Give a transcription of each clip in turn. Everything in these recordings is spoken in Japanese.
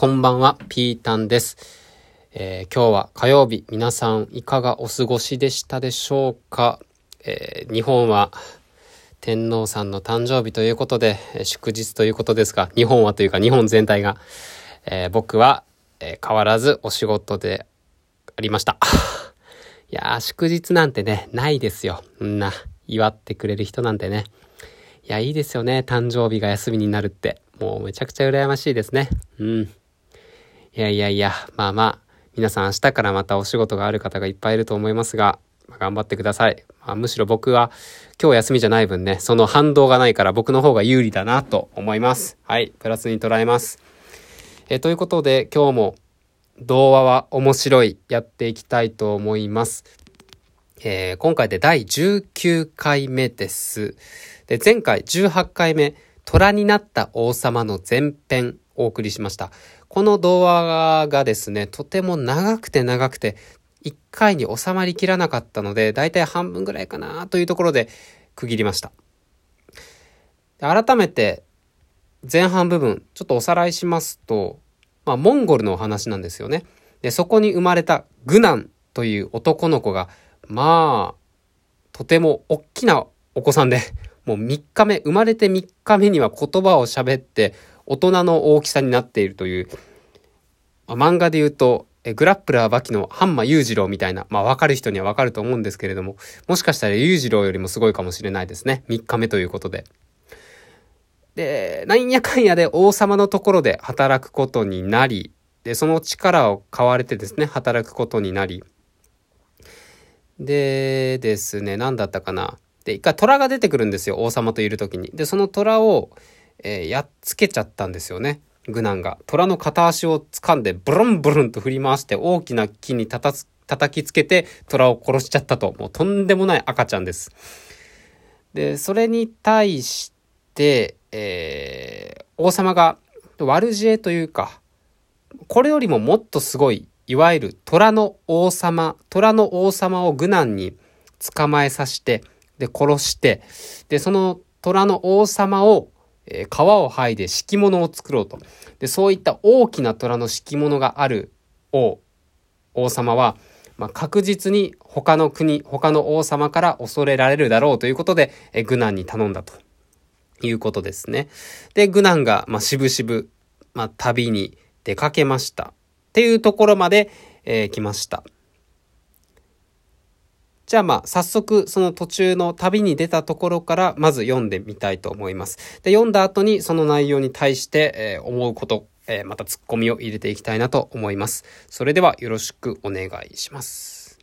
こんばんは、ピータンです。えー、今日は火曜日、皆さんいかがお過ごしでしたでしょうか、えー、日本は天皇さんの誕生日ということで、祝日ということですが、日本はというか日本全体が、えー、僕は、え変わらずお仕事でありました。いやー、祝日なんてね、ないですよ。んな、祝ってくれる人なんてね。いや、いいですよね。誕生日が休みになるって。もうめちゃくちゃ羨ましいですね。うん。いやいやいや、まあまあ、皆さん明日からまたお仕事がある方がいっぱいいると思いますが、まあ、頑張ってください。まあ、むしろ僕は今日休みじゃない分ね、その反動がないから僕の方が有利だなと思います。はい、プラスに捉えます。えということで今日も童話は面白いやっていきたいと思います。えー、今回で第19回目です。で、前回18回目、虎になった王様の前編お送りしました。この動画がですね、とても長くて長くて、1回に収まりきらなかったので、だいたい半分ぐらいかなというところで区切りました。改めて前半部分、ちょっとおさらいしますと、まあ、モンゴルのお話なんですよね。で、そこに生まれたグナンという男の子が、まあ、とても大きなお子さんで、もう3日目、生まれて3日目には言葉を喋って大人の大きさになっているという、まあ、漫画で言うと、えグラップラーバキのハンマ裕次郎みたいな、まあ分かる人には分かると思うんですけれども、もしかしたら裕次郎よりもすごいかもしれないですね。3日目ということで。で、なんやかんやで王様のところで働くことになり、で、その力を買われてですね、働くことになり、でですね、何だったかな。で、一回虎が出てくるんですよ、王様といる時に。で、その虎を、えー、やっつけちゃったんですよね。グナンが。虎の片足を掴んで、ブルンブルンと振り回して、大きな木にたた叩きつけて、虎を殺しちゃったと。もうとんでもない赤ちゃんです。で、それに対して、えー、王様が悪知恵というか、これよりももっとすごい、いわゆる虎の王様、虎の王様を愚難に捕まえさせて、で、殺して、で、その虎の王様を、えー、皮を剥いで敷物を作ろうと。で、そういった大きな虎の敷物がある王、王様は、まあ、確実に他の国、他の王様から恐れられるだろうということで、えー、グナンに頼んだということですね。で、グナンが、まあ、しぶしぶ、まあ、旅に出かけました。っていうところまで、えー、来ました。じゃあまあ、早速その途中の旅に出たところからまず読んでみたいと思います。で、読んだ後にその内容に対して、えー、思うこと、えー、またツッコミを入れていきたいなと思います。それではよろしくお願いします。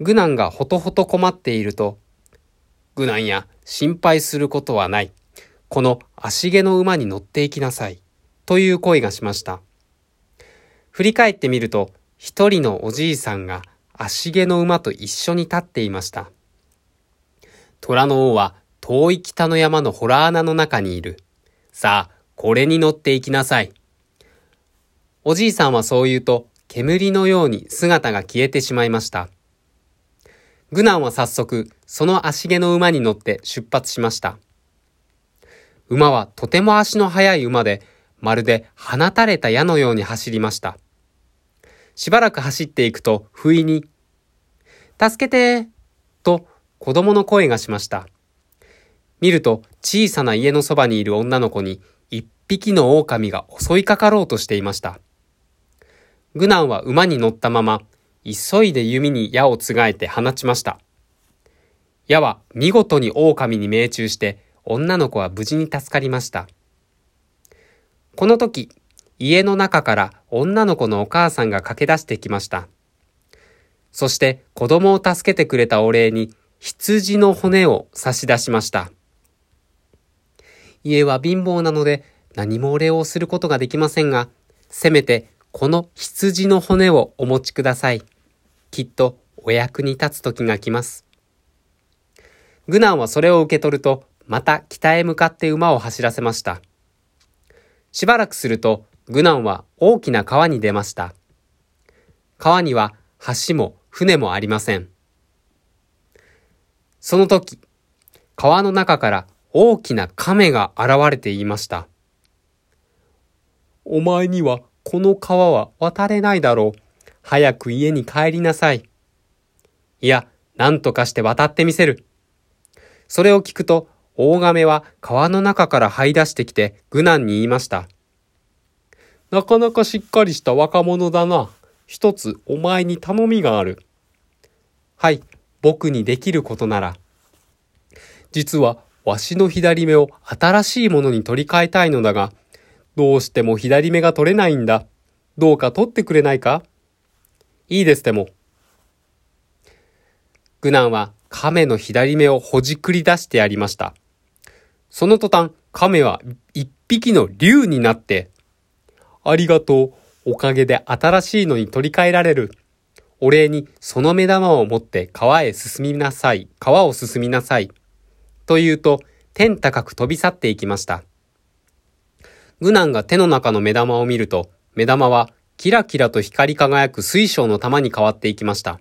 グナンがほとほと困っていると、グナンや心配することはない。この足毛の馬に乗っていきなさい。という声がしました。振り返ってみると、一人のおじいさんが足毛の馬と一緒に立っていました。虎の王は遠い北の山のホラー穴の中にいる。さあ、これに乗っていきなさい。おじいさんはそう言うと、煙のように姿が消えてしまいました。グナンは早速、その足毛の馬に乗って出発しました。馬はとても足の速い馬で、まるで放たれた矢のように走りました。しばらく走っていくと、不意に、助けてと子供の声がしました。見ると、小さな家のそばにいる女の子に、一匹の狼が襲いかかろうとしていました。グナンは馬に乗ったまま、急いで弓に矢をつがえて放ちました。矢は見事に狼に命中して、女の子は無事に助かりました。この時、家の中から女の子のお母さんが駆け出してきました。そして子供を助けてくれたお礼に羊の骨を差し出しました。家は貧乏なので何もお礼をすることができませんが、せめてこの羊の骨をお持ちください。きっとお役に立つ時が来ます。グナンはそれを受け取ると、また北へ向かって馬を走らせました。しばらくすると、グナンは大きな川に出ました。川には橋も船もありません。その時、川の中から大きな亀が現れて言いました。お前にはこの川は渡れないだろう。早く家に帰りなさい。いや、何とかして渡ってみせる。それを聞くと、大亀は川の中から這い出してきて、愚難に言いました。なかなかしっかりした若者だな。一つお前に頼みがある。はい、僕にできることなら。実は、わしの左目を新しいものに取り替えたいのだが、どうしても左目が取れないんだ。どうか取ってくれないか？いいですでも。グナンは亀の左目をほじくり出してやりました。その途端、亀は一匹の竜になって、ありがとう。おかげで新しいのに取り替えられる。お礼にその目玉を持って川へ進みなさい。川を進みなさい。と言うと、天高く飛び去っていきました。グナンが手の中の目玉を見ると、目玉はキラキラと光り輝く水晶の玉に変わっていきました。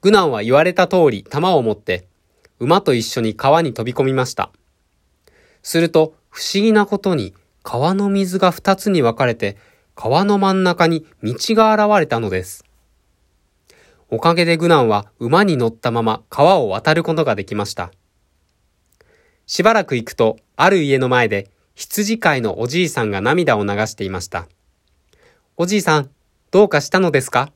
グナンは言われた通り玉を持って、馬と一緒に川に飛び込みました。すると、不思議なことに、川の水が二つに分かれて、川の真ん中に道が現れたのです。おかげでグナンは馬に乗ったまま川を渡ることができました。しばらく行くと、ある家の前で羊飼いのおじいさんが涙を流していました。おじいさん、どうかしたのですか？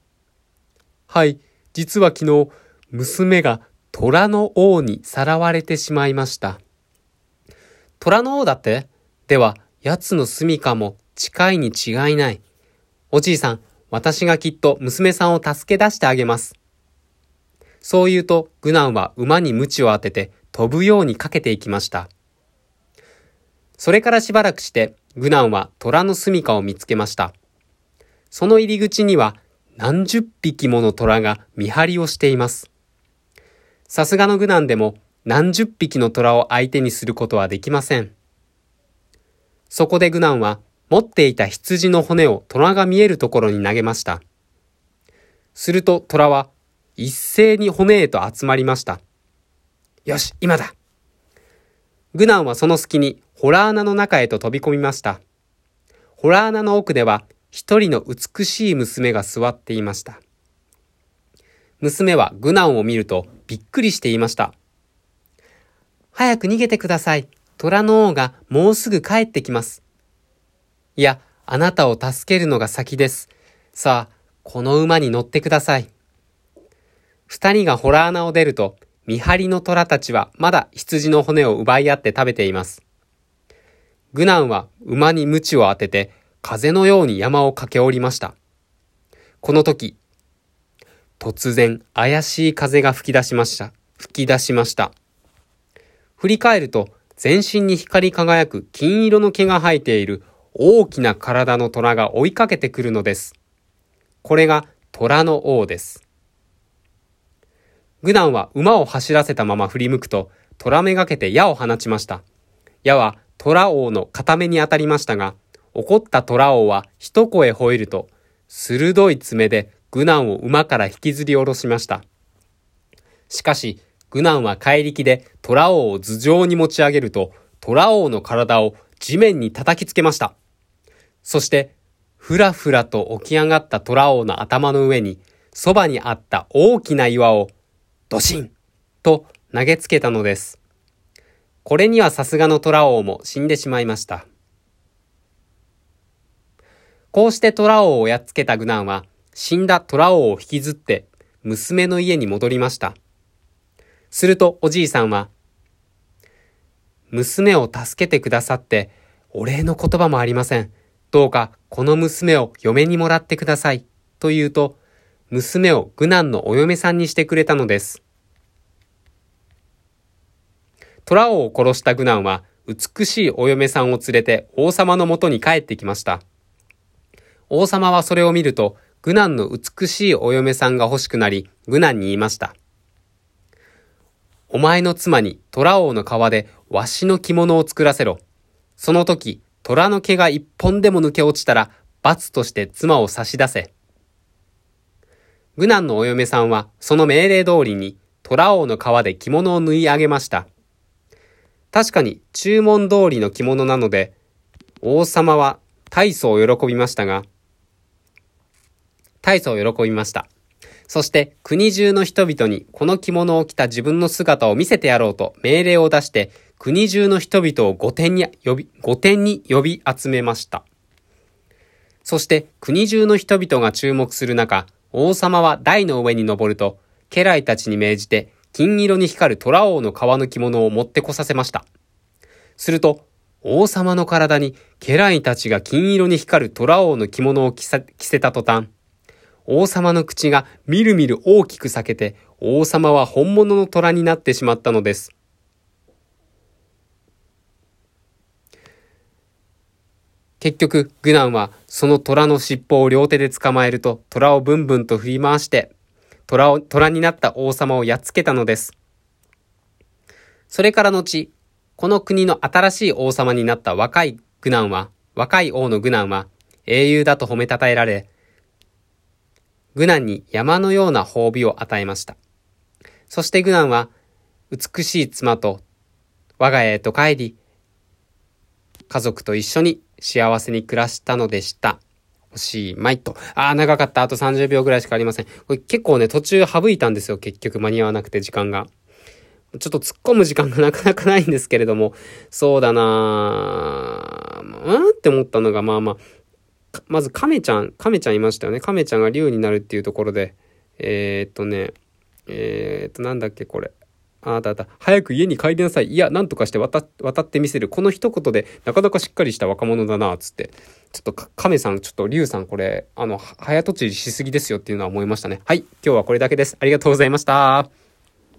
はい、実は昨日、娘が虎の王にさらわれてしまいました。虎の王だって？では、奴の住処も近いに違いない。おじいさん、私がきっと娘さんを助け出してあげます。そう言うと、グナンは馬に鞭を当てて飛ぶようにかけていきました。それからしばらくして、グナンは虎の住処を見つけました。その入り口には何十匹もの虎が見張りをしています。さすがのグナンでも何十匹の虎を相手にすることはできません。そこでグナンは持っていた羊の骨を虎が見えるところに投げました。すると虎は一斉に骨へと集まりました。よし、今だグナンはその隙にホラー穴の中へと飛び込みました。ホラー穴の奥では一人の美しい娘が座っていました。娘はグナンを見るとびっくりしていました。早く逃げてください。虎の王がもうすぐ帰ってきます。いや、あなたを助けるのが先です。さあ、この馬に乗ってください。二人がホラー穴を出ると、見張りの虎たちはまだ羊の骨を奪い合って食べています。グナンは馬に鞭を当てて、風のように山を駆け下りました。この時、突然怪しい風が吹き出しました。吹き出しました。振り返ると、全身に光り輝く金色の毛が生えている大きな体の虎が追いかけてくるのです。これが虎の王です。グナンは馬を走らせたまま振り向くと、虎めがけて矢を放ちました。矢は虎王の片目に当たりましたが、怒った虎王は一声吠えると、鋭い爪でグナンを馬から引きずり下ろしました。しかし、グナンは怪力で虎王を頭上に持ち上げると、虎王の体を地面に叩きつけました。そして、ふらふらと起き上がった虎王の頭の上に、そばにあった大きな岩を、ドシンと投げつけたのです。これにはさすがの虎王も死んでしまいました。こうして虎王をやっつけたグナンは、死んだ虎王を引きずって、娘の家に戻りました。するとおじいさんは、娘を助けてくださって、お礼の言葉もありません。どうかこの娘を嫁にもらってください。と言うと、娘を愚難のお嫁さんにしてくれたのです。虎王を殺した愚難は、美しいお嫁さんを連れて王様のもとに帰ってきました。王様はそれを見ると、愚難の美しいお嫁さんが欲しくなり、愚難に言いました。お前の妻に虎王の皮でわしの着物を作らせろ。その時、虎の毛が一本でも抜け落ちたら、罰として妻を差し出せ。愚難のお嫁さんは、その命令通りに、虎王の皮で着物を縫い上げました。確かに注文通りの着物なので、王様は大層喜びましたが、大層喜びました。そして国中の人々にこの着物を着た自分の姿を見せてやろうと命令を出して国中の人々を御殿に呼び、御殿に呼び集めました。そして国中の人々が注目する中、王様は台の上に登ると、家来たちに命じて金色に光る虎王の皮の着物を持ってこさせました。すると、王様の体に家来たちが金色に光る虎王の着物を着せた途端、王様の口がみるみる大きく裂けて、王様は本物の虎になってしまったのです。結局、グナンはその虎の尻尾を両手で捕まえると、虎をブンブンと振り回して、虎を、虎になった王様をやっつけたのです。それから後、この国の新しい王様になった若いグナンは、若い王のグナンは、英雄だと褒めたたえられ、グナンに山のような褒美を与えました。そしてグナンは、美しい妻と我が家へと帰り、家族と一緒に幸せに暮らしたのでした。おしまいと。ああ、長かった。あと30秒ぐらいしかありません。これ結構ね、途中省いたんですよ。結局間に合わなくて時間が。ちょっと突っ込む時間がなかなかないんですけれども、そうだなぁうんって思ったのが、まあまあ、まず亀ちゃん、亀ちゃんいましたよね。亀ちゃんが竜になるっていうところで、えー、っとね、えー、っと、なんだっけこれ。ああたあた、早く家に帰りなさい。いや、なんとかして渡ってみせる。この一言で、なかなかしっかりした若者だな、つって。ちょっと、亀さん、ちょっと、竜さん、これ、あの、早とちりしすぎですよっていうのは思いましたね。はい、今日はこれだけです。ありがとうございました。